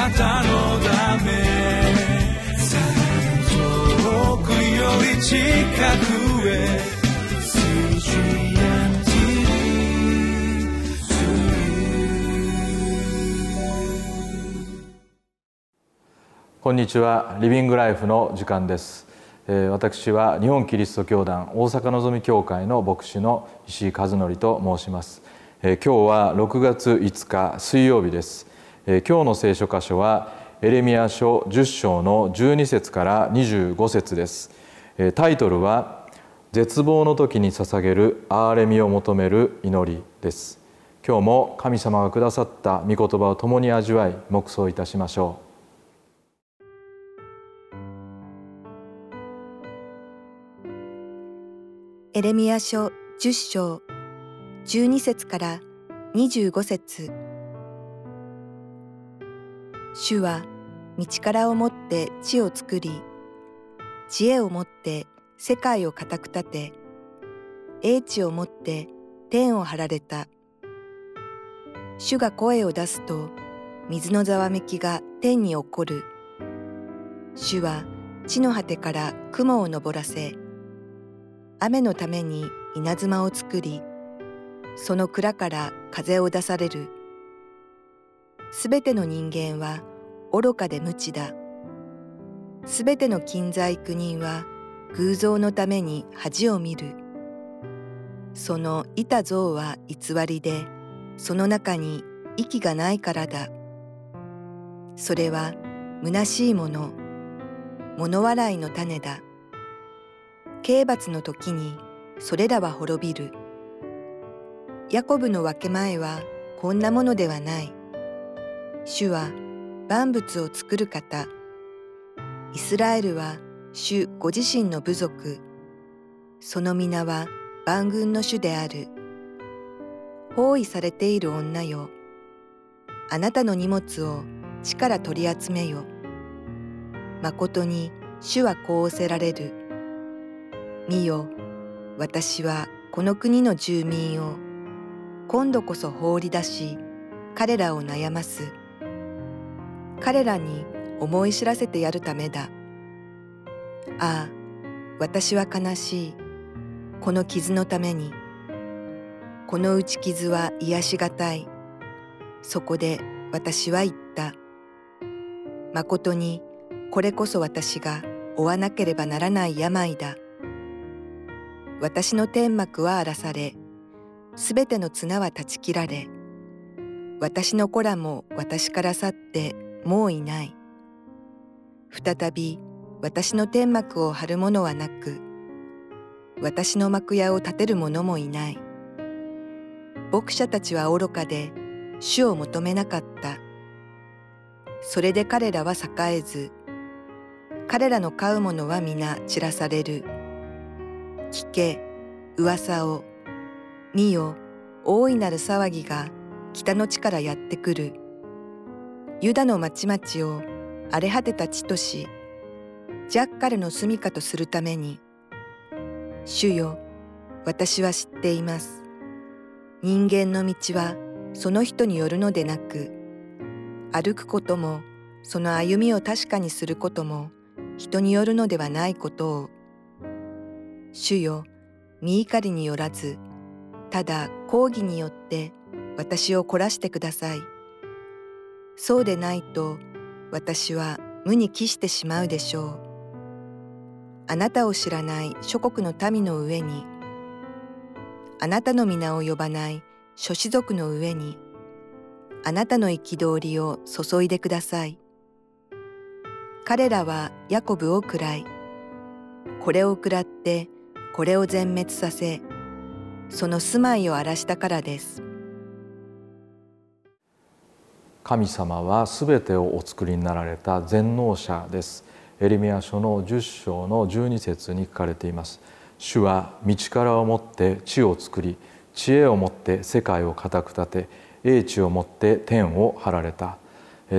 なたのため遠くより近くへこんにちは。リビングライフの時間です。私は日本キリスト教団大阪のぞみ教会の牧師の石井和則と申します。今日は6月5日水曜日です。今日の聖書箇所はエレミア書10章の12節から25節です。タイトルは絶望の時に捧げる憐れみを求める祈りです。今日も神様がくださった御言葉を共に味わい黙想いたしましょう。エレミア書10章12節から25節。主は道からをもって地を作り知恵をもって世界を固く立て英知をもって天を張られた。主が声を出すと水のざわめきが天に起こる。主は地の果てから雲を昇らせ雨のために稲妻を作りその蔵から風を出される。すべての人間は愚かで無知だ。すべての近在苦人は偶像のために恥を見る。そのいた像は偽りでその中に息がないからだ。それは虚しいもの。物笑いの種だ。刑罰の時にそれらは滅びる。ヤコブの分け前はこんなものではない。主は万物を作る方。イスラエルは主ご自身の部族。その皆は万軍の主である。包囲されている女よ。あなたの荷物を地から取り集めよ。まことに主はこうおせられる。見よ、私はこの国の住民を今度こそ放り出し、彼らを悩ます。彼らに思い知らせてやるためだ。ああ、私は悲しい。この傷のために。この打ち傷は癒しがたい。そこで私は言った。誠にこれこそ私が負わなければならない病だ。私の天幕は荒らされ、すべての綱は断ち切られ、私の子らも私から去ってもういない。再び私の天幕を張る者はなく、私の幕屋を立てる者もいない。牧者たちは愚かで主を求めなかった。それで彼らは栄えず、彼らの飼う者は皆散らされる。聞け噂を見よ大いなる騒ぎが北の地からやってくるユダの町々を荒れ果てた地としジャッカルの住処とするために主よ私は知っています人間の道はその人によるのでなく歩くこともその歩みを確かにすることも人によるのではないことを主よ、見怒りによらず、ただ抗議によって私を懲らしてください。そうでないと私は無に帰してしまうでしょう。あなたを知らない諸国の民の上に、あなたの皆を呼ばない諸子族の上に、あなたの憤りを注いでください。彼らはヤコブを喰らい、これを喰らってこれを全滅させその住まいを荒らしたからです神様はすべてをお作りになられた全能者です。エレミア書の10章の12節に書かれています。主は道からをもって地を作り知恵をもって世界を固く立て英知をもって天を張られた。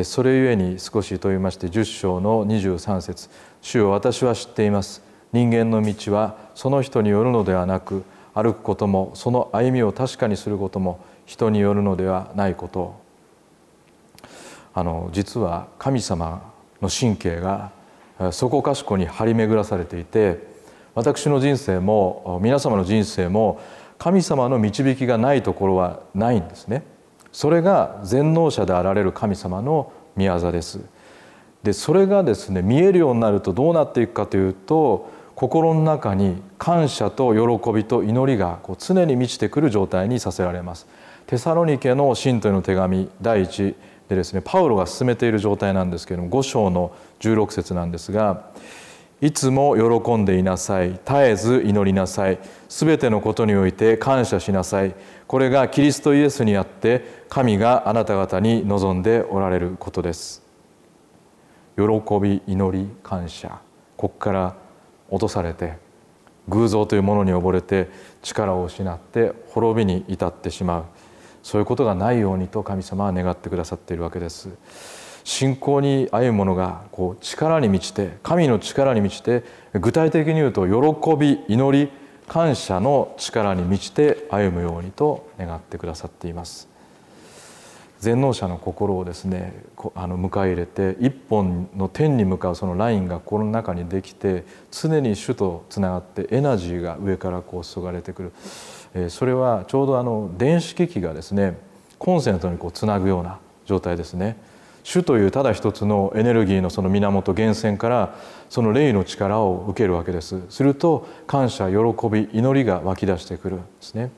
それゆえに少しと言いまして10章の23節。主を私は知っています。人間の道はその人によるのではなく歩くこともその歩みを確かにすることも人によるのではないこと。をあの実は神様の神経がそこかしこに張り巡らされていて私の人生も皆様の人生も神様の導きがないところはないんですね。それが全能者であられる神様の御業です。でそれがですね見えるようになるとどうなっていくかというと心の中に感謝と喜びと祈りがこう常に満ちてくる状態にさせられます。テサロニケの信徒への手紙第一でですねパウロが進めている状態なんですけれども5章の16節なんですが「いつも喜んでいなさい絶えず祈りなさいすべてのことにおいて感謝しなさいこれがキリストイエスにあって神があなた方に望んでおられることです」喜び祈り感謝ここから落とされて偶像というものに溺れて力を失って滅びに至ってしまう。そういうことがないようにと神様は願ってくださっているわけです。信仰に歩む者がこう力に満ちて神の力に満ちて具体的に言うと喜び祈り感謝の力に満ちて歩むようにと願ってくださっています。全能者の心をですねあの迎え入れて一本の天に向かうそのラインが心の中にできて常に主とつながってエナジーが上からこう注がれてくる。えそれはちょうどあの電子機器がですねコンセントにこうつなぐような状態ですね。主というただ一つのエネルギーのその源源泉からその霊の力を受けるわけです。すると感謝喜び祈りが湧き出してくるんですね。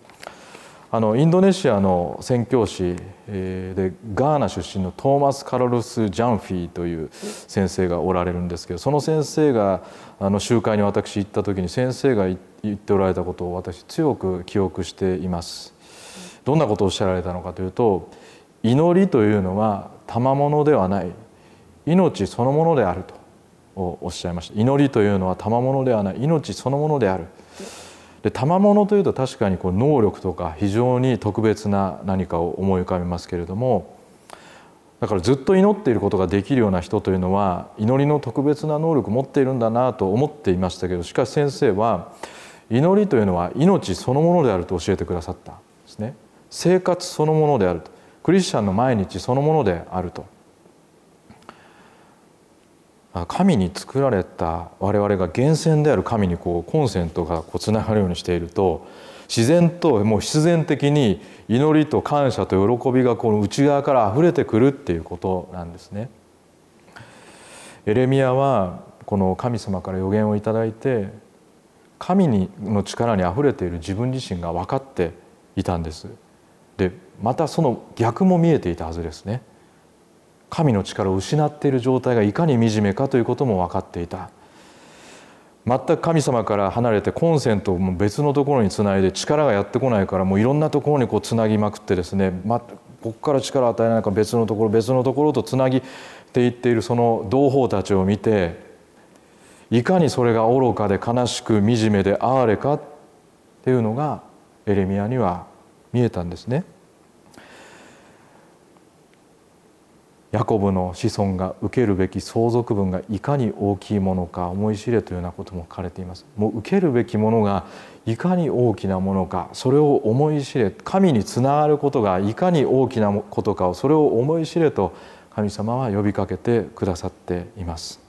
あのインドネシアの宣教師でガーナ出身のトーマス・カロルス・ジャンフィーという先生がおられるんですけどその先生があの集会に私行った時に先生が言っておられたことを私強く記憶しています。どんなことをおっしゃられたのかというと祈りというのは賜物ではない。命そのものであるとおっしゃいました。祈りというのは賜物ではない。命そのものである。で賜物というと確かにこう能力とか非常に特別な何かを思い浮かべますけれどもだからずっと祈っていることができるような人というのは祈りの特別な能力を持っているんだなと思っていましたけどしかし先生は祈りというのは命そのものであると教えてくださったんですね。生活そのものであると。クリスチャンの毎日そのものであると。神に作られた我々が源泉である神にこうコンセントがこうつながるようにしていると自然ともう必然的に祈りと感謝と喜びがこの内側から溢れてくるっていうことなんですね。エレミアはこの神様から予言をいただいて神にの力にあふれている自分自身が分かっていたんです。でまたその逆も見えていたはずですね。神の力を失っている状態がいかに惨めかということも分かっていた全く神様から離れてコンセントを別のところにつないで力がやってこないからもういろんなところにこうつなぎまくってですね、ま、ここから力を与えないか別のところ別のところとつなぎていっているその同胞たちを見ていかにそれが愚かで悲しく惨めで哀れかっていうのがエレミアには見えたんですね。ヤコブの子孫が受けるべき相続分がいかに大きいものか思い知れというようなことも書かれています。もう受けるべきものがいかに大きなものかそれを思い知れ神につながることがいかに大きなことかをそれを思い知れと神様は呼びかけてくださっています。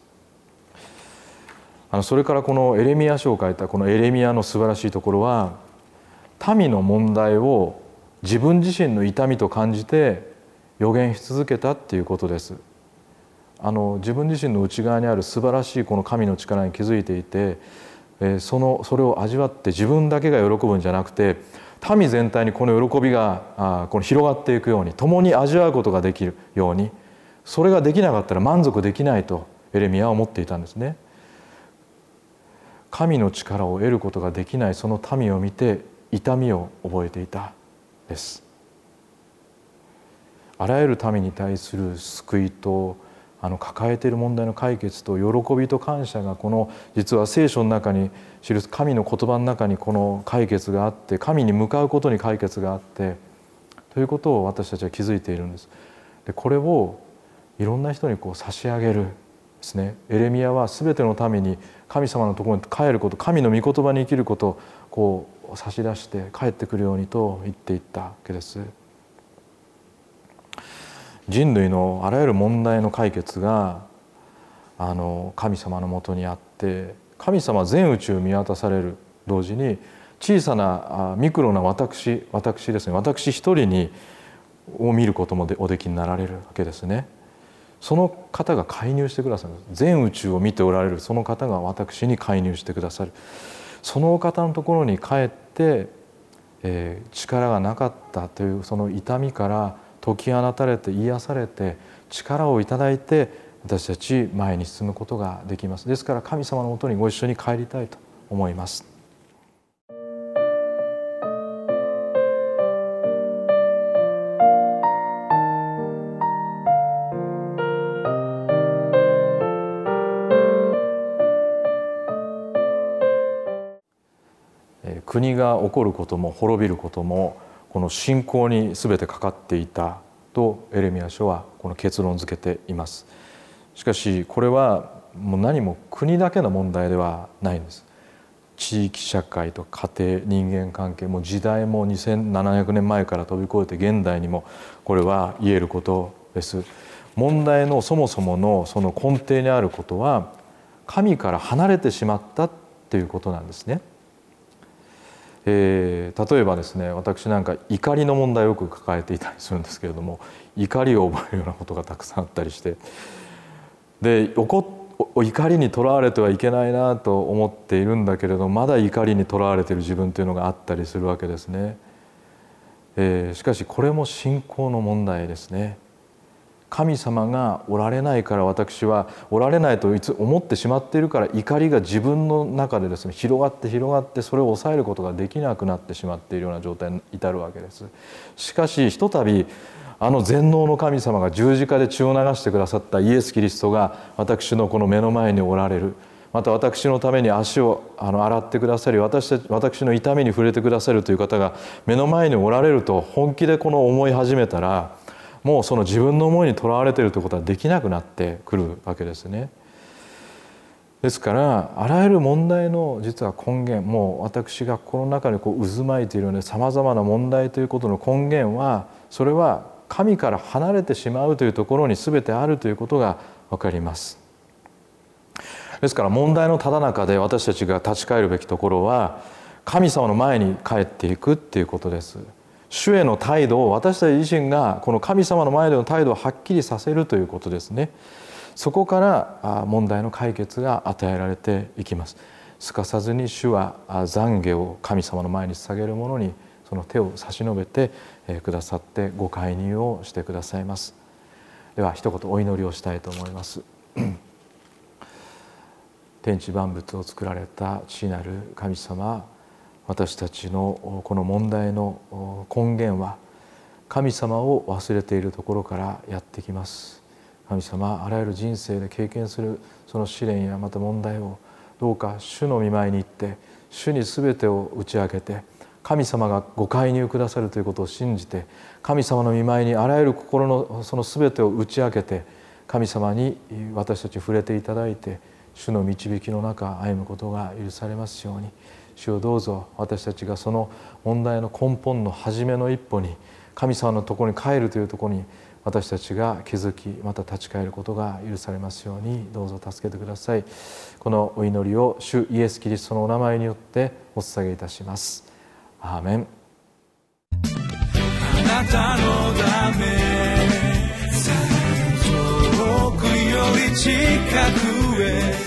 あのそれからこのエレミア書を書いたこのエレミアの素晴らしいところは民の問題を自分自身の痛みと感じて予言し続けたっていうことですあの自分自身の内側にある素晴らしいこの神の力に気づいていてそのそれを味わって自分だけが喜ぶんじゃなくて民全体にこの喜びがこの広がっていくように共に味わうことができるようにそれができなかったら満足できないとエレミアは思っていたんですね。神の力を得ることができないその民を見て痛みを覚えていたです。あらゆる民に対する救いとあの抱えている問題の解決と喜びと感謝がこの実は聖書の中に記す神の言葉の中にこの解決があって神に向かうことに解決があってということを私たちは気づいているんです。でこれをいろんな人にこう差し上げるですねエレミアは全てのために神様のところに帰ること神の御言葉に生きることをこう差し出して帰ってくるようにと言っていったわけです。人類のあらゆる問題の解決があの神様のもとにあって神様全宇宙見渡される同時に小さなミクロな私私ですね私一人にを見ることもでおできになられるわけですね。その方が介入してくださる。全宇宙を見ておられる。その方が私に介入してくださる。そのお方のところに帰って、えー、力がなかったというその痛みから解き放たれて癒されて力をいただいて私たち前に進むことができます。ですから神様のもとにご一緒に帰りたいと思います。国が起こることも滅びることもこの信仰に全てかかっていたとエレミア書はこの結論付けています。しかしこれはもう何も国だけの問題ではないんです。地域社会と家庭人間関係も時代も2700年前から飛び越えて現代にもこれは言えることです。問題のそもそものその根底にあることは神から離れてしまったっていうことなんですね。えー、例えばですね私なんか怒りの問題をよく抱えていたりするんですけれども怒りを覚えるようなことがたくさんあったりしてで怒りにとらわれてはいけないなと思っているんだけれどまだ怒りにとらわれている自分というのがあったりするわけですね。えー、しかしこれも信仰の問題ですね。神様がおられないから私はおられないといつ思ってしまっているから怒りが自分の中でですね広がって広がってそれを抑えることができなくなってしまっているような状態に至るわけです。しかしひとたびあの全能の神様が十字架で血を流してくださったイエス・キリストが私のこの目の前におられるまた私のために足をあの洗ってくださり私たち私の痛みに触れてくださるという方が目の前におられると本気でこの思い始めたらもうその自分の思いにとらわれているということはできなくなってくるわけですね。ですからあらゆる問題の実は根源もう私がこの中にこう渦巻いているようなさまざまな問題ということの根源はそれは神から離れてしまうというところに全てあるということが分かります。ですから問題のただ中で私たちが立ち返るべきところは神様の前に帰っていくっていうことです。主への態度を私たち自身がこの神様の前での態度をはっきりさせるということですね。そこから問題の解決が与えられていきます。すかさずに主は懺悔を神様の前に捧げる者にその手を差し伸べてくださってご介入をしてくださいます。では一言お祈りをしたいと思います。天地万物を作られた父なる神様私たちのこの問題の根源は神様を忘れているところからやってきます神様あらゆる人生で経験するその試練やまた問題をどうか主の御前に行って主に全てを打ち明けて神様がご介入くださるということを信じて神様の御前にあらゆる心のその全てを打ち明けて神様に私たち触れていただいて主の導きの中歩むことが許されますように。主をどうぞ私たちがその問題の根本の初めの一歩に神様のところに帰るというところに私たちが気づきまた立ち返ることが許されますようにどうぞ助けてください。このお祈りを主イエス・キリストのお名前によってお捧げいたします。アーメン。あなたのため遠くより近くへ